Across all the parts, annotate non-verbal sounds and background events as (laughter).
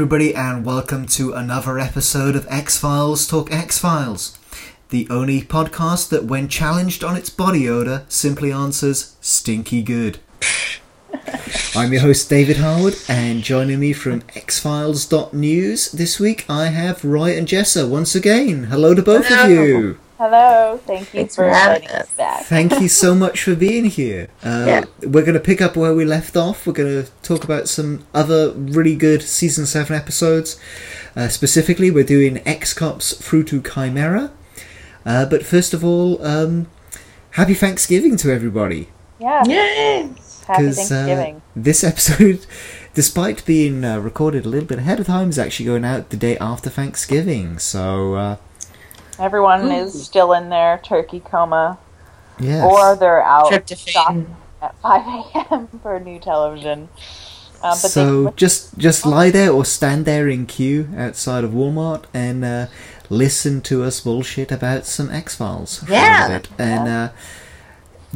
everybody, and welcome to another episode of X Files Talk X Files, the only podcast that, when challenged on its body odor, simply answers stinky good. (laughs) I'm your host, David Harwood, and joining me from xfiles.news this week, I have Roy and Jessa once again. Hello to both of you. Hello, thank you Thanks for for having us us. back. Thank you so much for being here. (laughs) Uh, Yeah. We're going to pick up where we left off. We're going to talk about some other really good season 7 episodes. Uh, specifically, we're doing X Cops through to Chimera. Uh, but first of all, um, happy Thanksgiving to everybody. Yeah, Yay! happy 'Cause, uh, Thanksgiving. this (laughs) episode, despite being uh, recorded a little bit ahead of time, is actually going out the day after Thanksgiving. So, uh, Everyone is still in their turkey coma, yes. or they're out shopping at 5 a.m. (laughs) for new television. Um, but so they, just just lie there or stand there in queue outside of Walmart and uh, listen to us bullshit about some X Files. Yeah. And uh,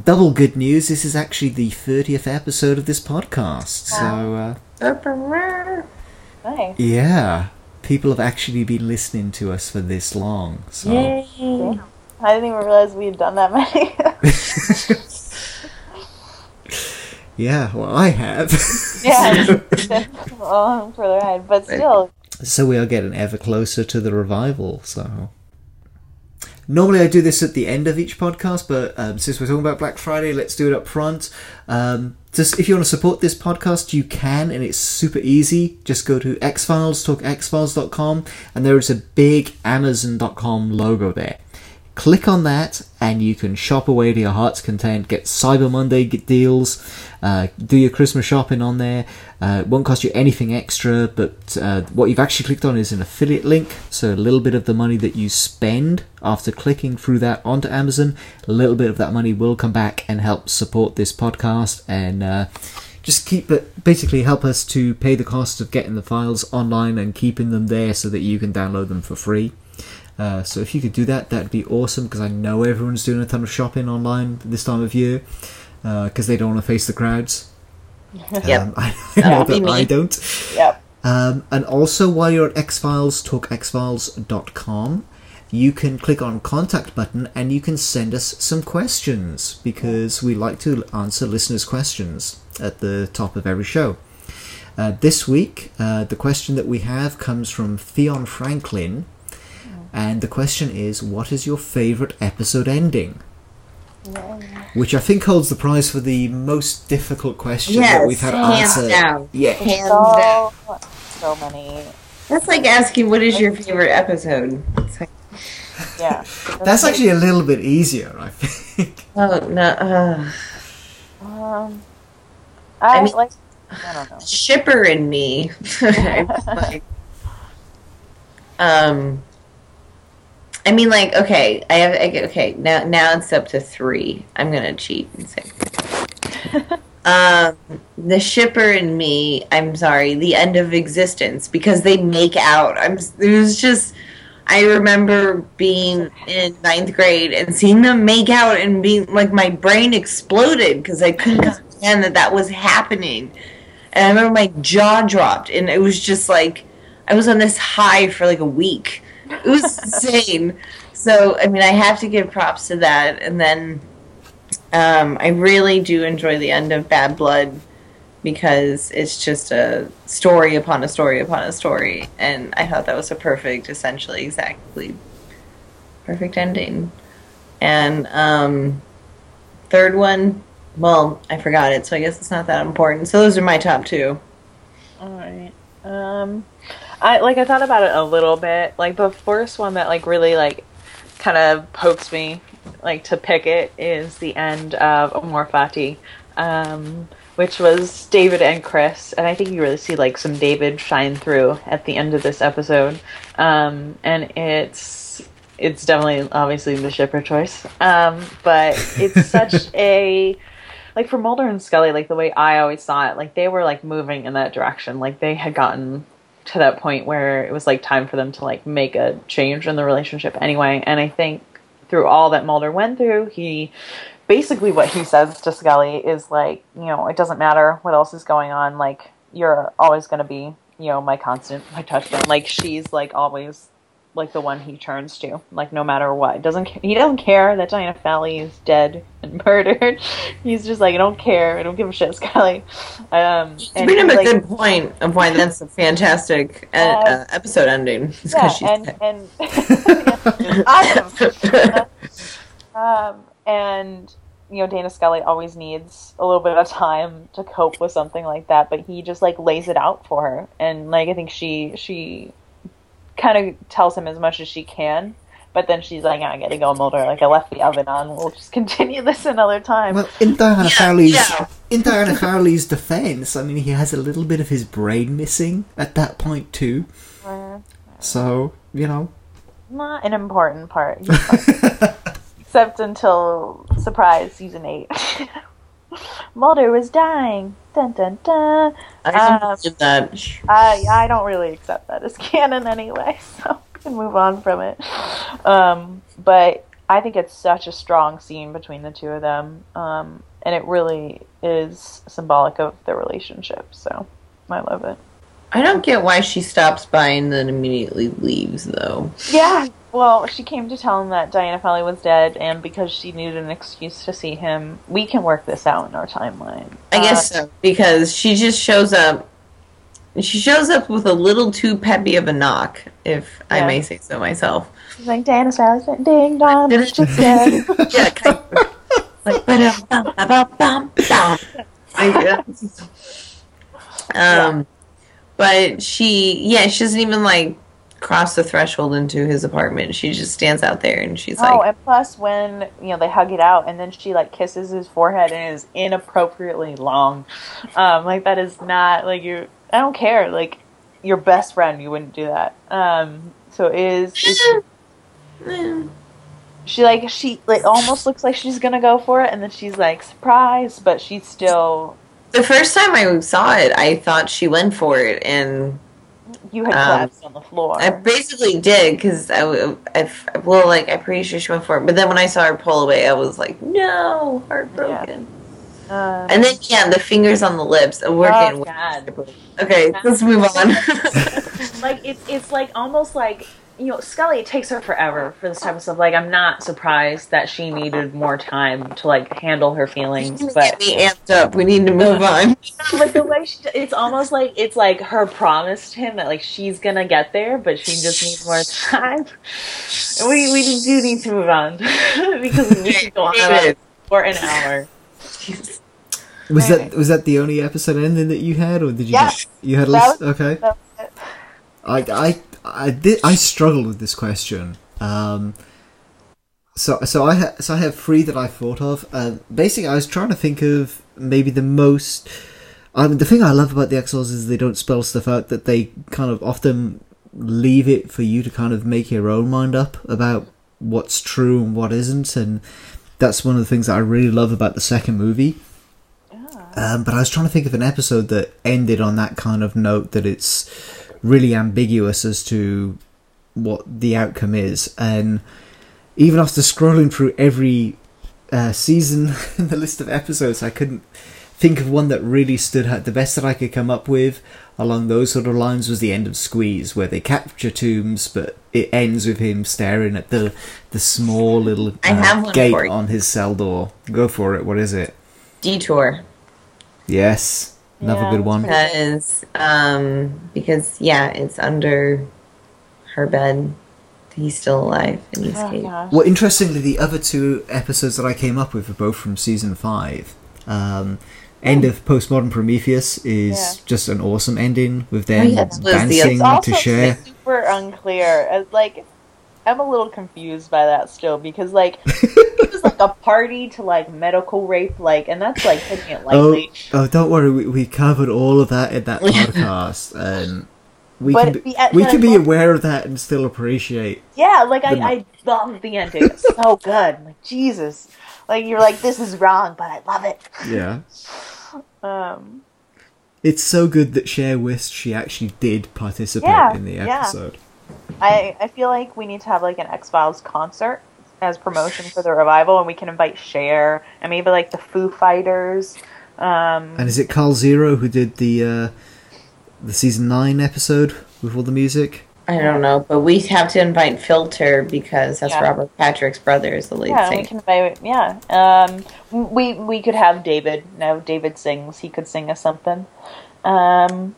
double good news: this is actually the thirtieth episode of this podcast. So uh, nice. yeah, people have actually been listening to us for this long. So Yay! I didn't even realize we had done that many. (laughs) yeah, well I have. (laughs) yeah, well, for the ride, but still, So we are getting ever closer to the revival. So normally I do this at the end of each podcast, but um, since we're talking about Black Friday, let's do it up front. Um, just if you want to support this podcast, you can, and it's super easy. Just go to xfiles, talkxfiles.com, and there is a big Amazon.com logo there. Click on that, and you can shop away to your heart's content. Get Cyber Monday deals, uh, do your Christmas shopping on there. Uh, it won't cost you anything extra, but uh, what you've actually clicked on is an affiliate link. So a little bit of the money that you spend after clicking through that onto Amazon, a little bit of that money will come back and help support this podcast and. Uh, just keep it basically help us to pay the cost of getting the files online and keeping them there so that you can download them for free. Uh, so if you could do that, that'd be awesome because I know everyone's doing a ton of shopping online this time of year because they don't want to face the crowds. (laughs) Yep. Um, (laughs) I, That'll be that me. I don't. yep. Um, and also, while you're at xfiles, talkxfiles.com, you can click on contact button and you can send us some questions because we like to answer listeners' questions at the top of every show. Uh, this week, uh, the question that we have comes from Theon Franklin, and the question is, "What is your favorite episode ending?" Which I think holds the prize for the most difficult question that we've had hands answered. down. Yeah, Hands down. So, so many. That's like asking what is your favorite episode. It's like, Yeah. That's actually a little bit easier, I think. (laughs) oh no, uh, Um, I, I mean- like. I don't know. shipper in me. (laughs) Like, (laughs) um, I mean, like, okay, I have, I get, okay, now, now it's up to three. I'm gonna cheat and say. (laughs) Um, the shipper and me. I'm sorry. The end of existence because they make out. I'm. It was just. I remember being in ninth grade and seeing them make out and being like my brain exploded because I couldn't understand that that was happening. And I remember my jaw dropped and it was just like I was on this high for like a week. It was insane. So I mean, I have to give props to that. And then um, I really do enjoy the end of Bad Blood because it's just a story upon a story upon a story, and I thought that was a perfect, essentially, exactly perfect ending. And um, third one, well, I forgot it, so I guess it's not that important. So those are my top two. All right. Um, I like I thought about it a little bit. Like the first one that like really like kind of pokes me like to pick it is the end of Amor Fati, um, which was David and Chris, and I think you really see like some David shine through at the end of this episode, um, and it's it's definitely obviously the shipper choice, um, but it's (laughs) such a like for Mulder and Scully, like the way I always saw it, like they were like moving in that direction. Like they had gotten to that point where it was like time for them to like make a change in the relationship anyway. And I think through all that Mulder went through, he basically what he says to Scully is like, you know, it doesn't matter what else is going on, like you're always going to be, you know, my constant, my touchstone. Like she's like always like the one he turns to, like no matter what. Doesn't he doesn't care that Diana Fowley is dead and (laughs) murdered. He's just like I don't care. I don't give a shit, Scully. Um, and bring he's a like, good point of why that's a fantastic uh, Uh, uh, episode ending. Yeah, and dead. and (laughs) awesome. um, and you know, Dana Scully always needs a little bit of time to cope with something like that, but he just like lays it out for her, and like I think she she kind of tells him as much as she can. But then she's like, I gotta go, Mulder. Like, I left the oven on. We'll just continue (laughs) this another time. Well, in Diana Yeah, Fowley's yeah. in Diana Fowley's defense, I mean, he has a little bit of his brain missing at that point too. Uh, So you know, not an important part. Except until surprise season eight. (laughs) Mulder was dying. Dun dun dun. I um, that. I I don't really accept that as (laughs) canon anyway, so we can move on from it. Um, but I think it's such a strong scene between the two of them, um, and it really is symbolic of their relationship. So I love it. I don't get why she stops by and then immediately leaves, though. Yeah. Well, she came to tell him that Diana Fowley was dead, and because she needed an excuse to see him, we can work this out in our timeline. I guess Uh, so because she just shows up. She shows up with a little too peppy of a knock, if I may say so myself. she's like Diana Fowley's. Ding dong, she's (laughs) dead. yeah, kind of. like bum (laughs) bum bum. Uh, um, but she, yeah, she doesn't even like cross the threshold into his apartment. She just stands out there and she's Oh, like, Oh, and plus when you know they hug it out, and then she like kisses his forehead and is inappropriately long. Um, like that is not like you. I don't care. Like your best friend, you wouldn't do that. Um, so it is. Eh. (laughs) she like she like almost looks like she's gonna go for it, and then she's like surprised, but she's still. The first time I saw it, I thought she went for it, and You had Um, collapsed on the floor. I basically did because I, well, like I'm pretty sure she went for it. But then when I saw her pull away, I was like, no, heartbroken. Um, And then yeah, the fingers on the lips. We're Oh, God. okay. Let's move on. (laughs) like it's it's like almost like you know Scully. It takes her forever for this type of stuff. Like I'm not surprised that she needed more time to like handle her feelings, Get but me amped up. We need to move (laughs) on. but the way she, it's almost like it's like her promise to him that like she's gonna get there, but she just needs more time. And we we do need to move on (laughs) because we can go on about for an hour. was Right. that was that the only episode ending that you had, or did you Yeah. just you had a list? Okay, That was it. I I I did I struggled with this question. Um, so so I ha- so I have three that I thought of. Uh, basically, I was trying to think of maybe the most. I mean, the thing I love about the Files is they don't spell stuff out. That they kind of often leave it for you to kind of make your own mind up about what's true and what isn't, and that's one of the things that I really love about the second movie. Um, but I was trying to think of an episode that ended on that kind of note that it's really ambiguous as to what the outcome is, and even after scrolling through every uh, season (laughs) in the list of episodes, I couldn't think of one that really stood out. The best that I could come up with along those sort of lines was the end of Squeeze, where they capture Tooms, but it ends with him staring at the the small little uh, gate on his cell door. Go for it. What is it? Detour. Yes, another Yeah, good one. because um because yeah, it's under her bed. He's still alive and he's Oh, escaped. Well, interestingly, the other two episodes that I came up with are both from season five. Um, end of Postmodern Prometheus is Yeah. just an awesome ending with them Oh, yeah, that the- dancing It's also to share. super unclear. As like, I'm a little confused by that still because like (laughs) it was like a party to like medical rape, like, and that's like taking it Oh, lightly. oh, don't worry, we, we covered all of that in that (laughs) podcast, and we But can be, the- we can be aware of that and still appreciate. Yeah, like I, I love the ending. It's so (laughs) good. Like Jesus. like you're like this is wrong, but I love it. Yeah. Um, It's so good that Cher wished she actually did participate Yeah, in the episode. yeah. Episode. I I feel like we need to have like an X Files concert as promotion for the revival, and we can invite Cher and maybe like the Foo Fighters. Um, And is it Karl Zero who did the uh, the season nine episode with all the music? I don't know, but we have to invite Filter because that's Yeah. Robert Patrick's brother is the lead yeah, we singer. can invite. Yeah, um, we we could have David. Now David sings. He could sing us something. Um,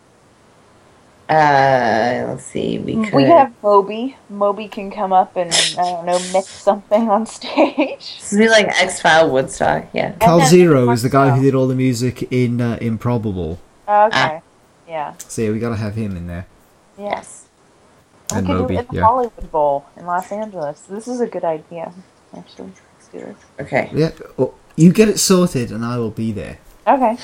Uh, let's see, we could. we have Moby. Moby can come up and I don't know mix something on (laughs) stage. This would be like X File Woodstock, yeah. Karl then- Zero is the guy who did all the music in uh, Improbable. Okay. Yeah. So yeah, we gotta have him in there. Yes. We And could Moby, do it in the yeah. Hollywood Bowl in Los Angeles. This is a good idea. Actually, let's do this. Okay. Yeah, oh, you get it sorted, and I will be there. Okay.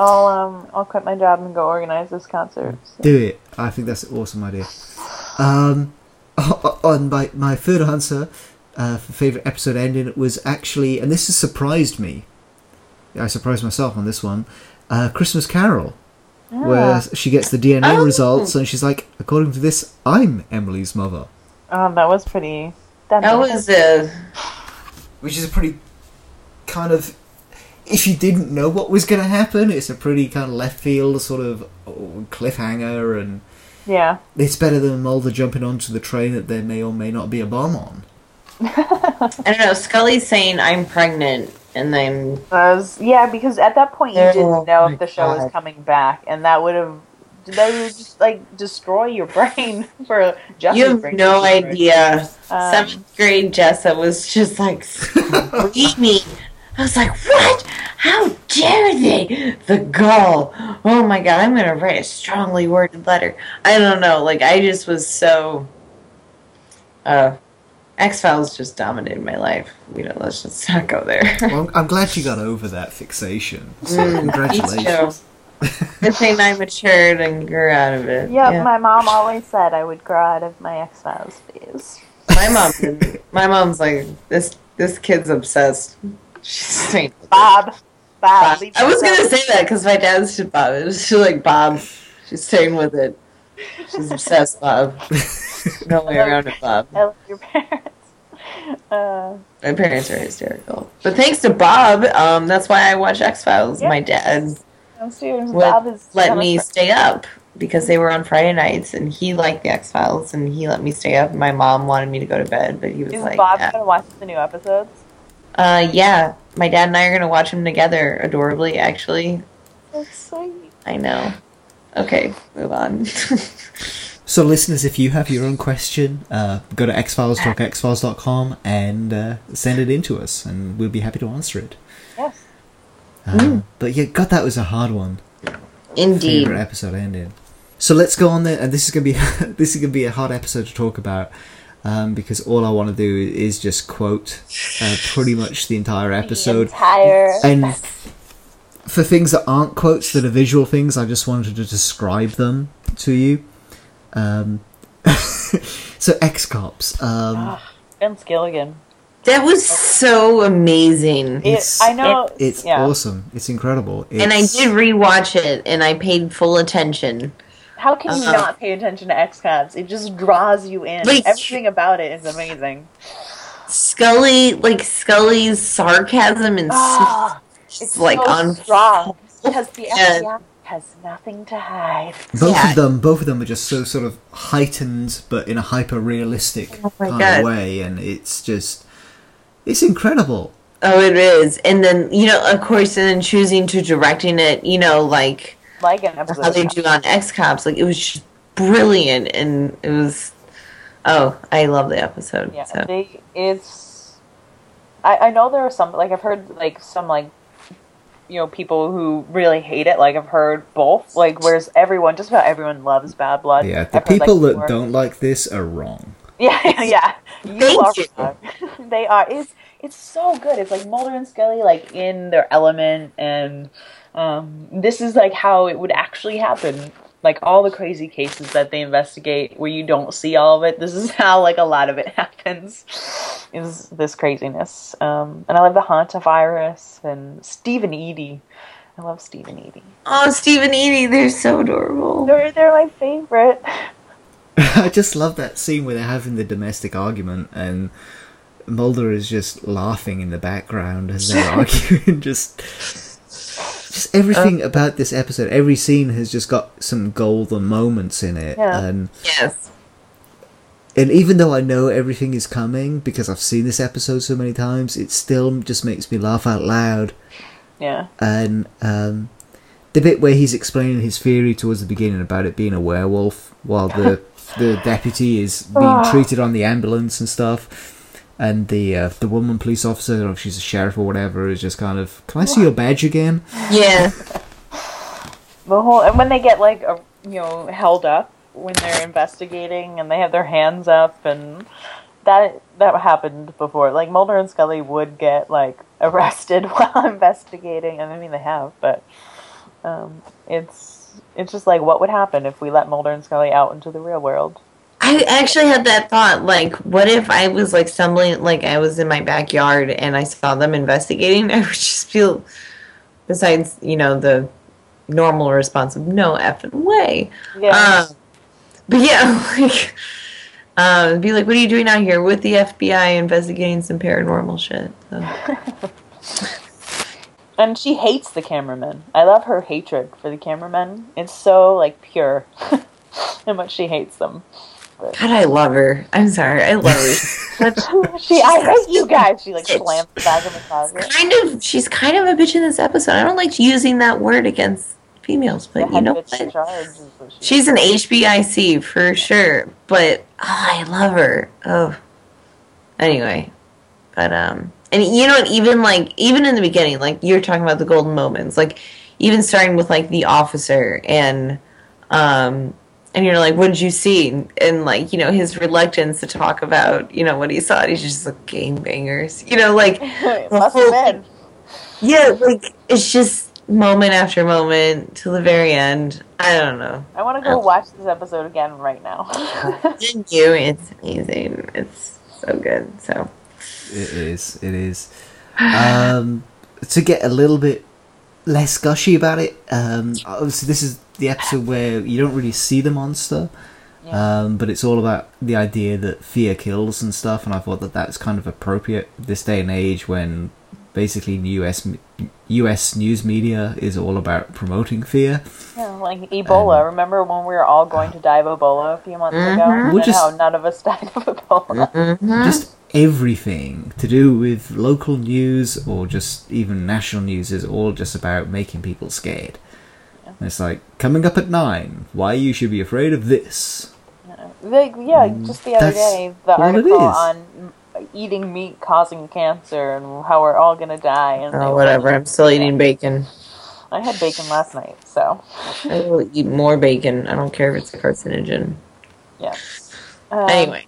I'll um I'll quit my job and go organize this concert. So- Do it. I think that's an awesome idea. Um, (laughs) on my my third answer uh, for favorite episode ending was actually, and this has surprised me. I surprised myself on this one. Uh, Christmas Carol, where Ah. she gets the DNA Oh. results, and she's like, according to this, I'm Emily's mother, Oh, that was pretty. That, That was uh, (sighs) which is a pretty kind of. If you didn't know what was going to happen, it's a pretty kind of left field sort of oh, cliffhanger, and yeah. it's better than Mulder jumping onto the train that there may or may not be a bomb on. (laughs) I don't know. Scully's saying I'm pregnant, and then That was yeah because at that point you didn't know if the show was coming back, and that would have. They would just like destroy your brain (laughs) for just. you have no idea. Seventh um, grade Jessa was just like (laughs) screaming. I was like, "What? How dare they? The gall! Oh my god! I'm gonna write a strongly worded letter." I don't know. Like I just was so. Uh, X Files just dominated my life. You know, let's just not go there. (laughs) Well, I'm, I'm glad you got over that fixation. So Mm, congratulations. too. Good thing I matured and grew out of it. Yep, Yeah. my mom always said I would grow out of my X Files phase. My mom, my mom's like this. This kid's obsessed. She's saying Bob, Bob. Bob. I was gonna say that because my dad's to Bob. It was just like Bob. She's staying with it. She's obsessed, Bob. No way around it, Bob. (laughs) I love your parents. Uh, My parents are hysterical. But thanks to Bob, um, that's why I watch X Files. Yeah. My dad would Bob is let me stay up because they were on Friday nights, and he liked the X Files, and he let me stay up. My mom wanted me to go to bed, but he was Is like, Bob "Yeah." gonna watch the new episodes? Uh, yeah, my dad and I are gonna watch them together. Adorably, actually. That's sweet. I know. Okay, move on. (laughs) So, listeners, if you have your own question, uh, go to xfiles.xfiles.com and uh, send it in to us, and we'll be happy to answer it. Yes. Um, But yeah, God, that was a hard one. Indeed. Favorite episode ending. So let's go on there, and this is gonna be (laughs) this is gonna be a hard episode to talk about um, because all I want to do is just quote uh, pretty much the entire episode. Entire. And for things that aren't quotes, that are visual things, I just wanted to describe them to you. Um, (laughs) so X Cops. Um, Vince Gilligan. That was so amazing. It, It's- I know. it's yeah. awesome. It's incredible. and I It's- did rewatch it, and I paid full attention. How can you Uh-huh. not pay attention to X Cops? It just draws you in. Wait. Everything about it is amazing. Scully, like Scully's sarcasm and s- it's like so on strong because the Yeah. FBI has nothing to hide. Both Yeah. of them, both of them are just so sort of heightened, but in a hyper realistic Oh kind God. of way, and it's just, it's incredible. Oh, it is. And then you know, of course, and then choosing to directing it, you know, like Like an episode. how they do on X Cops, like it was just brilliant, and it was. Oh, I love the episode. Yeah, so. they it's. I I know there are some like I've heard like some like, you know, people who really hate it. Like I've heard both. Like whereas everyone, just about everyone loves Bad Blood. Yeah, the I've heard, like, people that more- don't like this are wrong. (laughs) Yeah, yeah. You Thank are you. wrong. (laughs) they are. It's it's so good. It's like Mulder and Scully like in their element, and um, this is like how it would actually happen like all the crazy cases that they investigate where you don't see all of it. This is (laughs) how like a lot of it (laughs) happens. Is this craziness? Um, and I love the hantavirus and Steve and Edy. I love Steve and Edy. Oh, Steve and Edy, they're so adorable. They're they're my favorite. (laughs) I just love that scene where they're having the domestic argument and Mulder is just laughing in the background as they're arguing. Just, just everything about this episode. Every scene has just got some golden moments in it, Yeah. and Yes. and even though I know everything is coming because I've seen this episode so many times, it still just makes me laugh out loud. Yeah. And um, the bit where he's explaining his theory towards the beginning about it being a werewolf, while the (laughs) the deputy is being Ah. treated on the ambulance and stuff, and the uh, the woman police officer, or if she's a sheriff or whatever, is just kind of, "Can I see your badge again?" Yeah. The whole and when they get like a, you know held up when they're investigating and they have their hands up and that that happened before. Like Mulder and Scully would get like (laughs) arrested while investigating, and I mean they have, but um, it's it's just like what would happen if we let Mulder and Scully out into the real world? I actually had that thought. Like, what if I was like stumbling, like I was in my backyard and I saw them investigating? (laughs) I would just feel, besides, you know, the normal response of no effing way. Yeah, Um, but yeah, (laughs) like, um, be like, what are you doing out here with the FBI investigating some paranormal shit? So. (laughs) and she hates the cameraman. I love her hatred for the cameramen. It's so like pure, how much she hates them. God, I love her. I'm sorry, I love her. (laughs) she, I hate you guys. She like slams the back of the closet. kind of, she's kind of a bitch in this episode. I don't like using that word against females, but you know head bitch in what? she- She's an HBIC for sure, but oh, I love her. Oh, anyway, but um, and you know, even like even in the beginning, like you're talking about the golden moments, like even starting with like the officer and um, and you're like, what did you see? And like you know his reluctance to talk about you know what he saw. He's just like game bangers, you know, like it must have been. yeah, like it's just moment after moment till the very end. I don't know. I want to go watch this episode again right now. (laughs) (laughs) Thank you. It's amazing. It's so good. So It is. It is. Um, to get a little bit less gushy about it, um, obviously this is the episode where you don't really see the monster, um, but it's all about the idea that fear kills and stuff. And I thought that that's kind of appropriate this day and age when basically US US news media is all about promoting fear. Yeah, like Ebola. Um, Remember when we were all going uh, to die of Ebola a few months ago? Mm-hmm. And We'll just- how none of us (laughs) died of Ebola. Mm-hmm. just everything to do with local news or just even national news is all just about making people scared. And It's like coming up at nine. Why you should be afraid of this? Like, yeah, just the other day, the article on eating meat causing cancer and how we're all gonna die. And oh, whatever. I'm still eating bacon. I had bacon last night, so I will eat more bacon. I don't care if it's a carcinogen. yeah. Um, Anyway,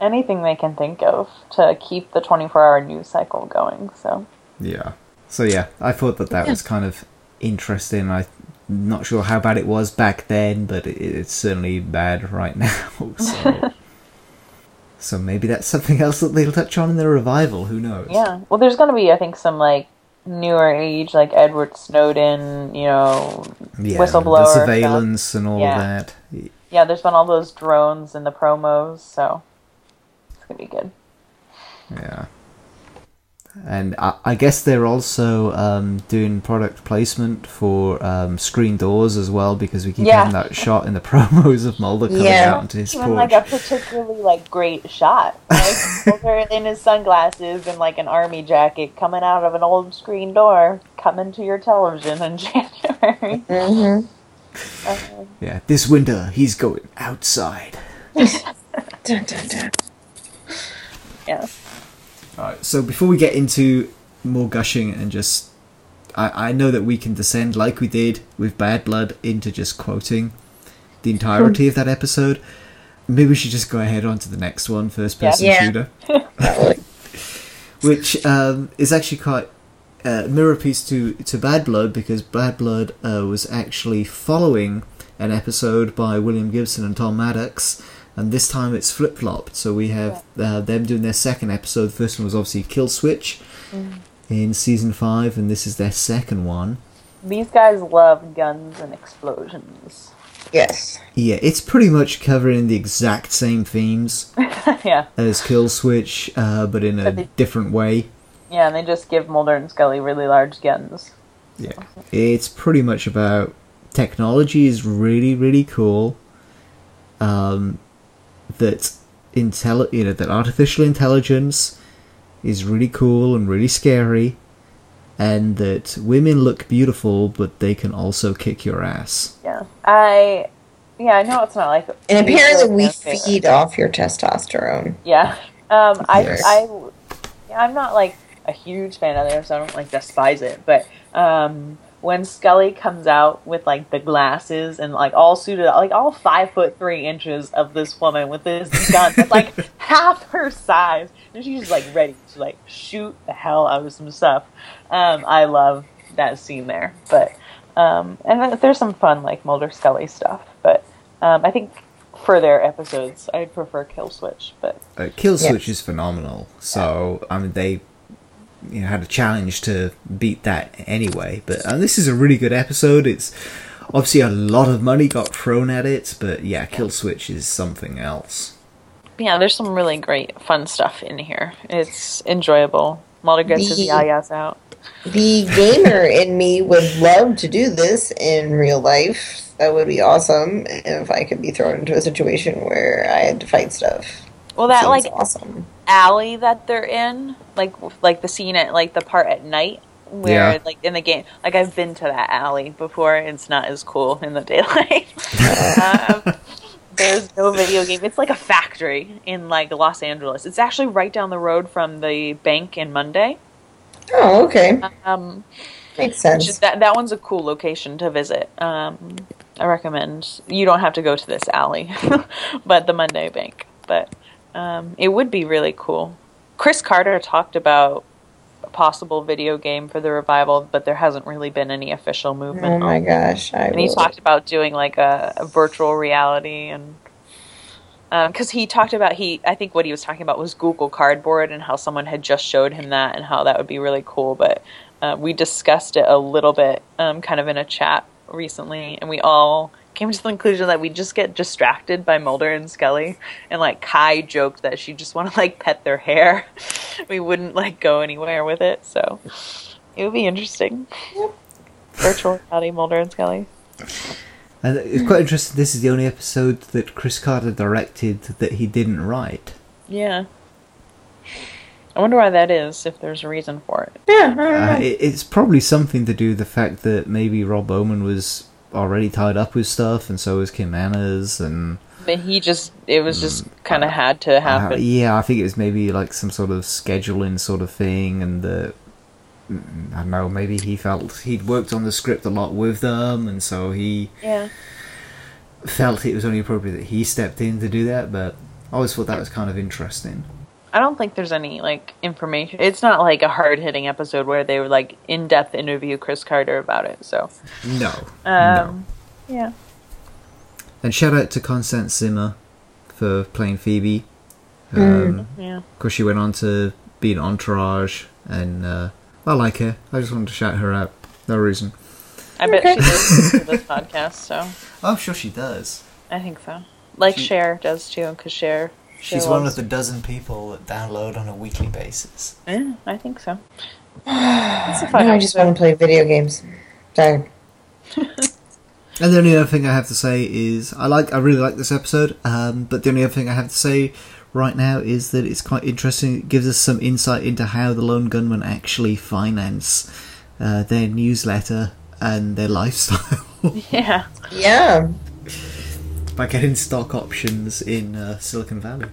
anything they can think of to keep the 24-hour news cycle going. So Yeah. So yeah, I thought that that was kind of interesting. I'm not sure how bad it was back then, but it, it's certainly bad right (laughs) now. So. (laughs) So maybe that's something else that they'll touch on in the revival. Who knows? yeah, well, there's gonna be, I think, some like newer age, like Edward Snowden, you know, Yeah, Whistleblower the stuff. surveillance and all Yeah. of that. yeah, there's been all those drones in the promos, so it's gonna be good. Yeah. And I, I guess they're also um, doing product placement for um, screen doors as well because we keep Yeah. having that shot in the (laughs) promos of Mulder coming Yeah. out into his Even porch. like a particularly like great shot, like (laughs) Mulder in his sunglasses and like an army jacket coming out of an old screen door, coming to your television in (laughs) January. mm-hmm. Uh, Yeah, this winter he's going outside. dun, dun, dun. yeah. Alright, so before we get into more gushing and just. I, I know that we can descend like we did with Bad Blood into just quoting the entirety of that episode. Maybe we should just go ahead on to the next one, first person Yeah. shooter. (laughs) which um, is actually quite uh, mirror piece to to Bad Blood because Bad Blood uh, was actually following an episode by William Gibson and Tom Maddox, and this time it's flip flopped. So we have uh, them doing their second episode. The first one was obviously Kill Switch in season five, and this is their second one. These guys love guns and explosions. Yes. Yeah, it's pretty much covering the exact same themes (laughs) yeah, as Kill Switch, uh, but in a But they- different way. yeah, and they just give Mulder and Scully really large guns. Yeah. It's pretty much about technology is really, really cool. Um, that intelli- you know, that artificial intelligence is really cool and really scary, and that women look beautiful, but they can also kick your ass. Yeah, I, yeah, I know it's not like. And apparently we feed off your testosterone. Yeah. Um, I, Yes. I, yeah, I'm not like a huge fan of theirs, so I don't like despise it. But um, when Scully comes out with like the glasses and like all suited up, like all five foot three inches of this woman with this gun that's like (laughs) half her size, and she's like ready to like shoot the hell out of some stuff. Um, I love that scene there, but um, and then there's some fun like Mulder Scully stuff, but um, I think. For their episodes, I'd prefer Kill Switch, but Uh, Kill Yeah. Switch is phenomenal. So I mean, they you know, had a challenge to beat that anyway. But and this is a really good episode. It's obviously a lot of money got thrown at it, but yeah, Kill Switch is something else. yeah, there's some really great fun stuff in here. It's enjoyable. Mulder gets his The- yayas out. The gamer in me would love to do this in real life. That would be awesome if I could be thrown into a situation where I had to fight stuff. Well, that Sounds like awesome. alley that they're in, like like the scene at like the part at night where Yeah. like in the game, like I've been to that alley before. It's not as cool in the (laughs) daylight. um, there's no video game. It's like a factory in like Los Angeles. It's actually right down the road from the bank in Monday. Oh, okay. Um, Makes sense. is- that that one's a cool location to visit. Um, I recommend. You don't have to go to this alley, (laughs) but the Monday Bank. But um, it would be really cool. Chris Carter talked about a possible video game for the revival, but there hasn't really been any official movement. Oh my gosh. I and he will- talked about doing like a, a virtual reality and because he talked about he i think what he was talking about was google cardboard and how someone had just showed him that and how that would be really cool but uh, we discussed it a little bit um, kind of in a chat recently and we all came to the conclusion that we just get distracted by mulder and scully and like kai joked that she just want to like pet their hair (laughs) we wouldn't like go anywhere with it so it would be interesting virtual reality mulder and scully And it's quite interesting. This is the only episode that Chris Carter directed that he didn't write. Yeah. I wonder why that is, if there's a reason for it. Yeah, I don't Uh, it, it's probably something to do with the fact that maybe Rob Bowman was already tied up with stuff, and so was Kim Manners, and But he just, it was just kind of had to uh, happen. yeah, I think it was maybe like some sort of scheduling sort of thing, and the mm, I don't know, maybe he felt he'd worked on the script a lot with them, and so he Yeah. felt it was only appropriate that he stepped in to do that. But I always thought that was kind of interesting. I don't think there's any, like, information. It's not like a hard hitting episode where they would, like, in depth interview Chris Carter about it, so. No, no. Um, Yeah. And shout out to Constance Zimmer for playing Phoebe. Hmm. Um, Yeah. Of course, she went on to be in Entourage, and uh, I like her. I just wanted to shout her out. No reason. I bet she listens to this podcast, so I'm (laughs) sure she does. I think so. Like She- Cher does too, because Cher. She's one of the dozen people that download on a weekly basis. Yeah, I think so. (sighs) Now a fun I just want to play video games. Tired. (laughs) And the only other thing I have to say is I like I really like this episode. Um, but the only other thing I have to say right now is that it's quite interesting. It gives us some insight into how the lone gunmen actually finance uh, their newsletter and their lifestyle (laughs) Yeah. Yeah. By getting stock options in uh, Silicon Valley.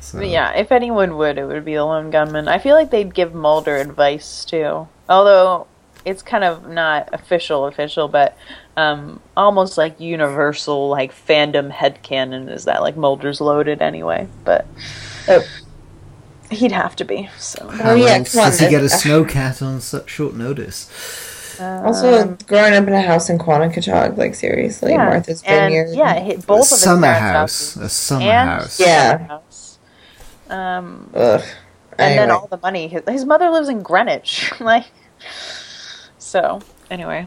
So, But yeah, if anyone would, it would be the lone gunman. I feel like they'd give Mulder advice too, although it's kind of not official, official, but um, almost like universal, like fandom headcanon is that like Mulder's loaded anyway, but Oh. he'd have to be. So How Oh, yeah, else does he get a then. (laughs) snowcat on such short notice? Also, growing up in a house in Quonochontaug, like seriously, yeah, Martha's and, Vineyard. yeah, he- A both of his summer parents' house. A summer and house. Yeah. summer house. Um, Ugh. and then all the money. His, his mother lives in Greenwich, (laughs) like. So anyway,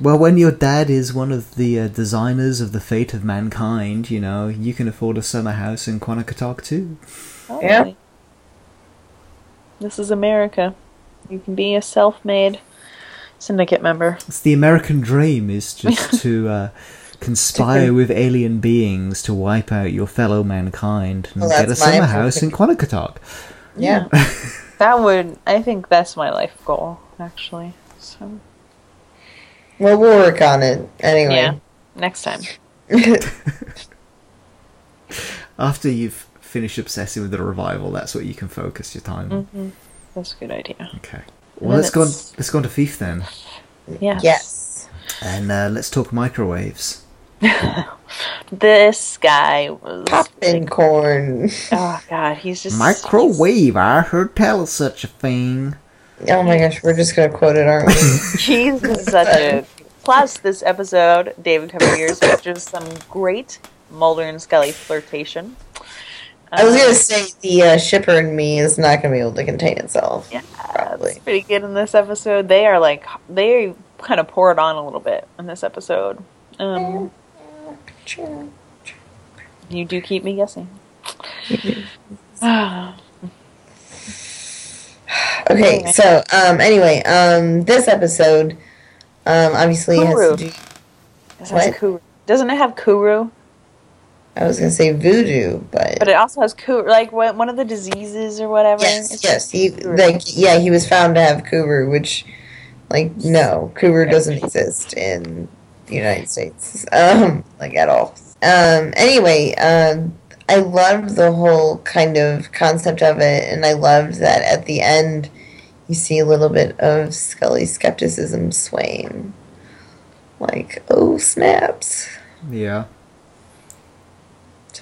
Well, when your dad is one of the uh, designers of the fate of mankind, you know, you can afford a summer house in Quonochontaug too. Yeah. This is America. You can be a self-made syndicate member. It's the American dream is just (laughs) to uh, conspire with alien beings to wipe out your fellow mankind and Well, get a summer house in opinion. Quonochontaug. yeah. That would, I think, that's my life goal, actually. So Well, we'll work on it anyway. yeah, next time. (laughs) After you've finished obsessing with the revival, that's what you can focus your time on. hmm That's a good idea. Okay. And Well, let's go on. Let's go on to Theef then, Yes. yes. and uh, let's talk microwaves. (laughs) This guy was. Popping corn. Oh god, he's just Microwave. I heard tell of such a thing. Oh my gosh, we're just gonna quote it, aren't we? He's, (laughs) he's such a. Plus, this episode, David Coverdale features some great Mulder and Scully flirtation. I was gonna say the uh, shipper and me is not gonna be able to contain itself. Yeah, probably. it's pretty good in this episode. They are like they kind of pour it on a little bit in this episode. Um, you do keep me guessing. (sighs) Okay, Anyway. so um, anyway, um, this episode um, obviously has to do. It What? Kuru. Doesn't it have Kuru? I was gonna say voodoo, but, But it also has Kuru, like one of the diseases or whatever. yes, yes, he Kuru. like yeah, he was found to have Kuru, which like no, Kuru doesn't exist in the United States, um, like at all. Um, anyway, um, I loved the whole kind of concept of it, and I loved that at the end you see a little bit of Scully's skepticism swaying. Like, oh snaps! Yeah.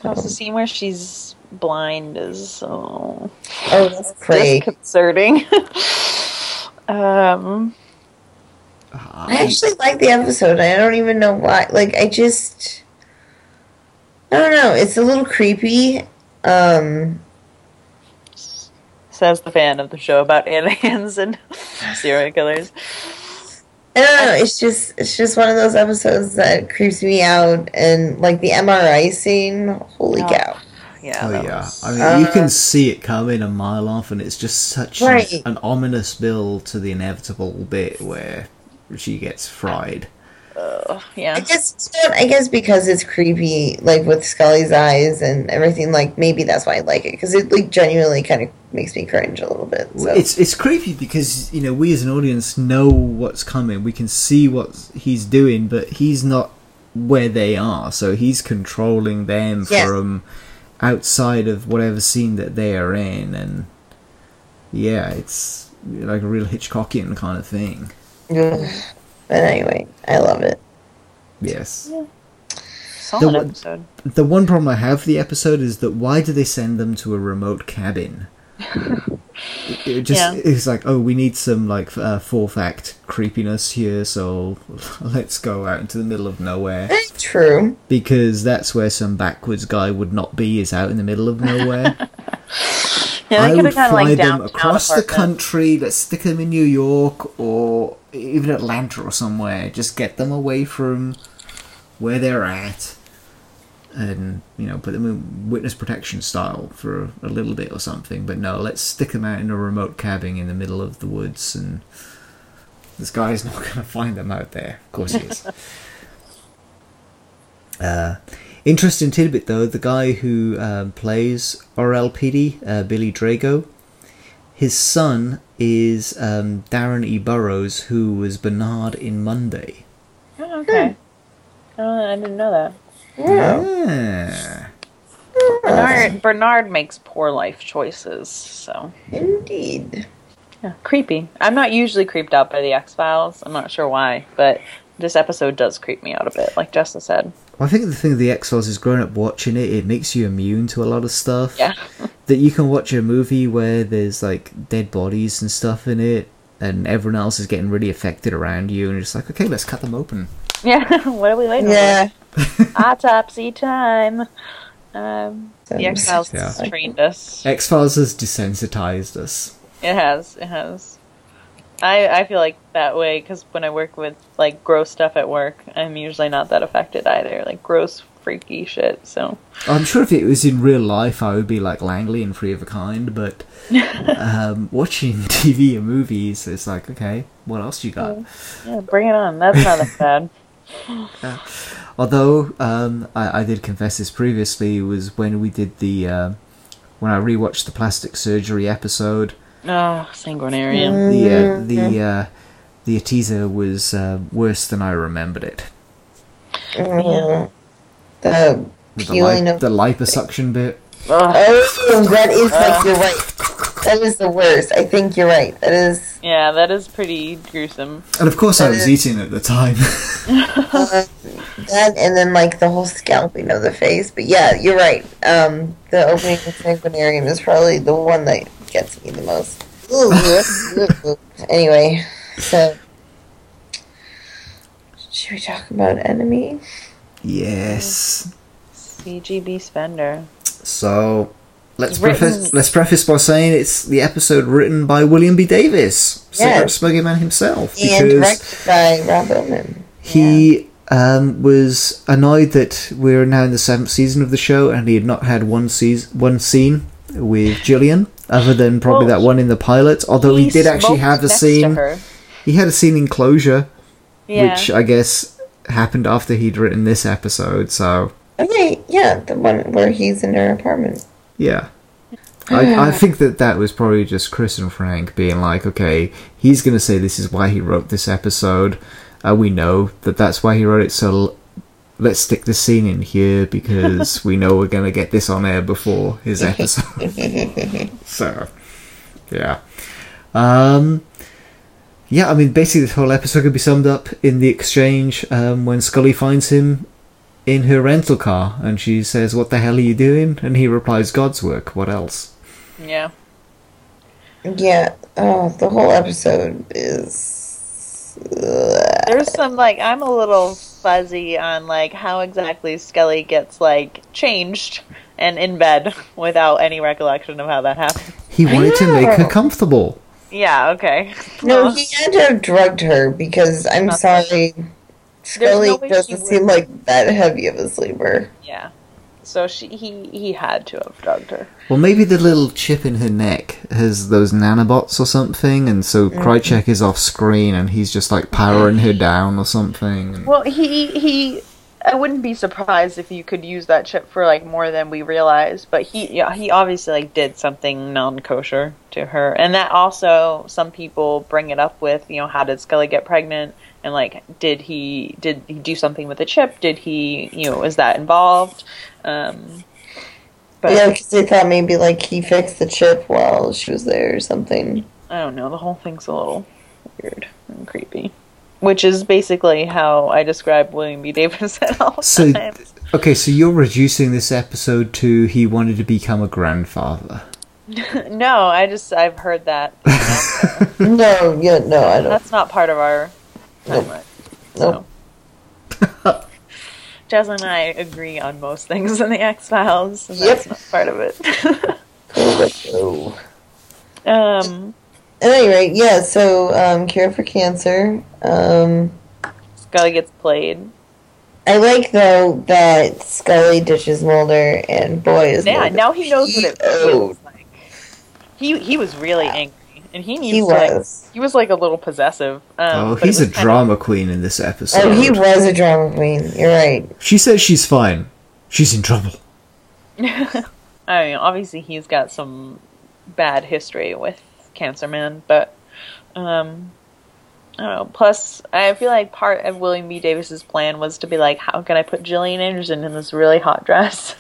So, It's the scene where she's blind is so oh, that's great. disconcerting. (laughs) um, I actually like the episode. I don't even know why. Like, I just, I don't know. It's a little creepy. Um, says the fan of the show about (laughs) aliens and (laughs) serial killers. I don't know. It's just, it's just one of those episodes that creeps me out. And like the MRI scene, holy Oh. cow! Yeah. Oh yeah, was- I mean Uh, you can see it coming a mile off, and it's just such an- Right. an, ominous build to the inevitable bit where she gets fried. Ugh, I guess, I guess because it's creepy, like with Scully's eyes and everything. Like maybe that's why I like it because it like genuinely kind of makes me cringe a little bit. So. It's it's creepy because you know we as an audience know what's coming. We can see what he's doing, but he's not where they are, so he's controlling them Yes. from outside of whatever scene that they are in, and yeah, it's like a real Hitchcockian kind of thing. Ugh. But anyway, I love it. Yes. Solid one- episode. The one problem I have with the episode is that why do they send them to a remote cabin? It, (laughs) it just Yeah. it's like oh we need some like uh, fourth act creepiness here, so (laughs) let's go out into the middle of nowhere Eh, True. because that's where some backwards guy would not be is out in the middle of nowhere. (laughs) Yeah, I would kind of fly like them across the country. Let's stick them in New York or even Atlanta or somewhere. Just get them away from where they're at, and you know, put them in witness protection style for a, a little bit or something. But no, let's stick them out in a remote cabin in the middle of the woods, and this guy's (laughs) not going to find them out there. Of course he is. (laughs) Uh, interesting tidbit though, the guy who um, plays Orell Peattie, uh, Billy Drago, his son is um, Darren E. Burrows, who was Bernard in Monday. Oh, okay. Oh, I didn't know that. Yeah. Bernard, Bernard makes poor life choices, so Indeed. yeah, creepy. I'm not usually creeped out by the X Files. I'm not sure why, but this episode does creep me out a bit, like Jessa said. Well, I think the thing with the X Files is growing up watching it, it makes you immune to a lot of stuff. Yeah. (laughs) That you can watch a movie where there's like dead bodies and stuff in it, and everyone else is getting really affected around you, and you're just like, okay, let's cut them open. Yeah, (laughs) what are we waiting for? Yeah. For? (laughs) Autopsy time. Um, the Um, X Files Yeah. trained us. X Files has desensitized us. It has. It has. I I feel like that way because when I work with like gross stuff at work, I'm usually not that affected either. Like gross, freaky shit. So I'm sure if it was in real life, I would be like Langly and Three of a Kind, but (laughs) um, watching (laughs) TV and movies, it's like, okay, what else you got? yeah, bring it on. That's not that bad. Although um, I, I did confess this previously, was when we did the uh, when I rewatched the plastic surgery episode. Oh, Sanguinarium. The uh, the uh, the teaser was uh, worse than I remembered it. Mm. The the, peeling lip, of the liposuction bit. Oh, that is like you're right. That is the worst. I think you're right. That is Yeah, that is pretty gruesome. And of course, I was Uh, eating at the time. (laughs) (laughs) uh, that, and then like the whole scalping of the face. But yeah, you're right. Um, the opening of Sanguinarium is probably the one that gets me the most. (laughs) Anyway, so should we talk about En Ami? yes. CGB Spender. So let's preface let's preface by saying it's the episode written by William B. Davis, Secret Yes. Smoking Man himself, And because directed by Rob Bowman. he um, was annoyed that we're now in the seventh season of the show and he had not had one season, one scene with Gillian, other than probably Well, that one in the pilot. Although he, did actually have a scene. He had a scene in Closure, Yeah. which I guess happened after he'd written this episode. So Okay, yeah, the one where he's in her apartment. Yeah. I, I (sighs) think that that was probably just Chris and Frank being like, okay, he's going to say this is why he wrote this episode. Uh, we know that that's why he wrote it, so l- let's stick this scene in here because (laughs) we know we're going to get this on air before his (laughs) episode. (laughs) so, yeah. Um, yeah, I mean, basically, this whole episode could be summed up in the exchange um, when Scully finds him in her rental car and she says, What the hell are you doing? And he replies, God's work. What else? yeah. Yeah, oh, the whole episode is. There's some like I'm a little fuzzy on like how exactly Scully gets like changed and in bed without any recollection of how that happened. He wanted to make her oh. comfortable. Yeah, okay. No, he had to have drugged her because I'm Not sorry, Scully no doesn't would. seem like that heavy of a sleeper. yeah. So she he he had to have drugged her. Well, maybe the little chip in her neck has those nanobots or something, and so mm. Krychek is off screen and he's just like powering her down or something. Well, he he I wouldn't be surprised if you could use that chip for like more than we realize, but he yeah, he obviously like did something non-kosher to her. And that also some people bring it up with, you know, how did Scully get pregnant? And like did he did he do something with the chip? Did he, you know, is that involved? Um but Yeah, because they thought maybe like he fixed the chip while she was there or something. I don't know, the whole thing's a little weird and creepy. Which is basically how I describe William B. Davis (laughs) at all So, times. okay, so you're reducing this episode to he wanted to become a grandfather. (laughs) No, I just I've heard that. (laughs) No, yeah, no, I don't. That's not part of our Nope. timeline. Nope. So. (laughs) Jess and I agree on most things in the X Files, and Yep. that's not part of it. (laughs) Um, At any rate, yeah, so um, Cure for Cancer. Um, Scully gets played. I like, though, that Scully ditches Mulder, and boy, is Yeah, Mulder now he knows what it feels like. He he was really angry, and he needs He to, like, was. he was like a little possessive. Um, oh, he's a was kinda- drama queen in this episode. Oh, he was a drama queen. You're right. She says she's fine. She's in trouble. (laughs) I mean, obviously he's got some bad history with Cancer Man, but um, I don't know. Plus, I feel like part of William B. Davis's plan was to be like, how can I put Gillian Anderson in this really hot dress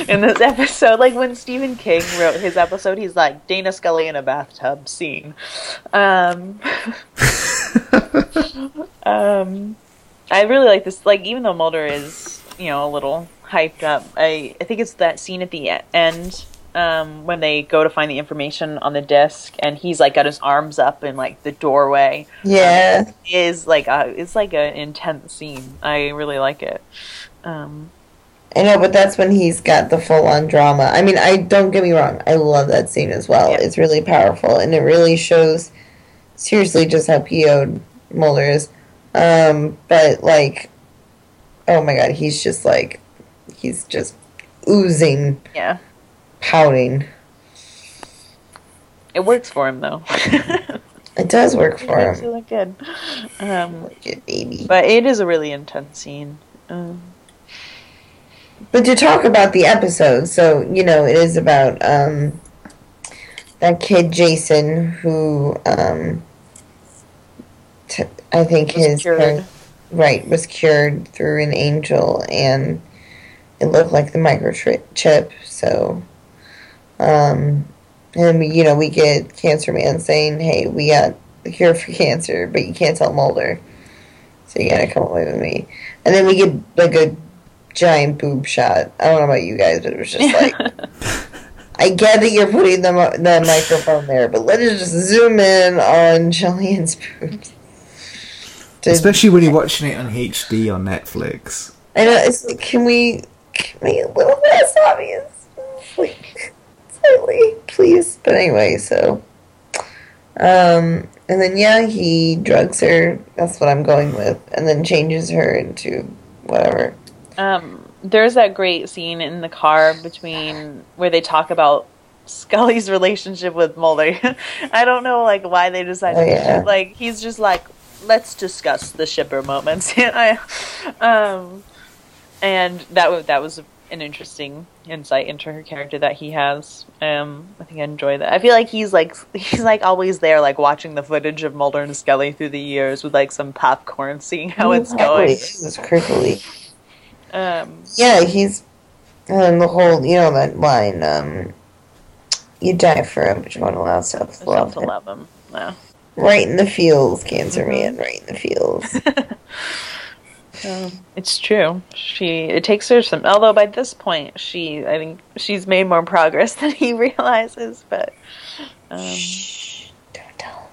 (laughs) in this episode? Like when Stephen King wrote his episode, he's like Dana Scully in a bathtub scene. Um, (laughs) um, I really like this. Like even though Mulder is, you know, a little hyped up, I I think it's that scene at the end um, when they go to find the information on the disc, and he's like got his arms up in like the doorway. Yeah. um, is like a, it's like an intense scene. I really like it. Um, I know, but that's when he's got the full on drama. I mean, I don't get me wrong, I love that scene as well. Yeah. It's really powerful, and it really shows seriously just how PO'd Mulder is. Um, but like, oh my god, he's just like, he's just oozing, yeah, pouting. it works for him though. (laughs) It does work for makes it him. look good. Um, Like it, baby. but it is a really intense scene. Um, But to talk about the episode, so you know, it is about um, that kid Jason who um, t- I think his parents- right was cured through an angel, and it looked like the microchip. So, um, and we, you know, we get Cancer Man saying, "Hey, we got the cure for cancer, but you can't tell Mulder, so you gotta come away with me." And then we get like a giant boob shot. I don't know about you guys, but it was just like. (laughs) I get that you're putting the, the microphone there, but let us just zoom in on Gillian's boobs. Especially when you're watching it on HD on Netflix. I know it's like, can we, can we a little less obvious, like slightly, please. But anyway, so, um, and then yeah, he drugs her. That's what I'm going with, and then changes her into whatever. Um, there's that great scene in the car between where they talk about Scully's relationship with Mulder. (laughs) I don't know like why they decided Oh, yeah. like he's just like let's discuss the shipper moments. (laughs) I, um, and that was that was an interesting insight into her character that he has. Um, I think I enjoy that. I feel like he's like (laughs) he's like always there, like watching the footage of Mulder and Scully through the years with like some popcorn, (laughs) seeing how it's going. It's creepily. Um, Yeah, he's and the whole you know that line. Um, you die for him, but you won't allow self I love. to love him. No. Right in the feels, Cancer Man. Right in the feels. (laughs) Um, it's true. She it takes her some. Although by this point, she I think she's made more progress (laughs) than he realizes. But um, Shh, don't tell.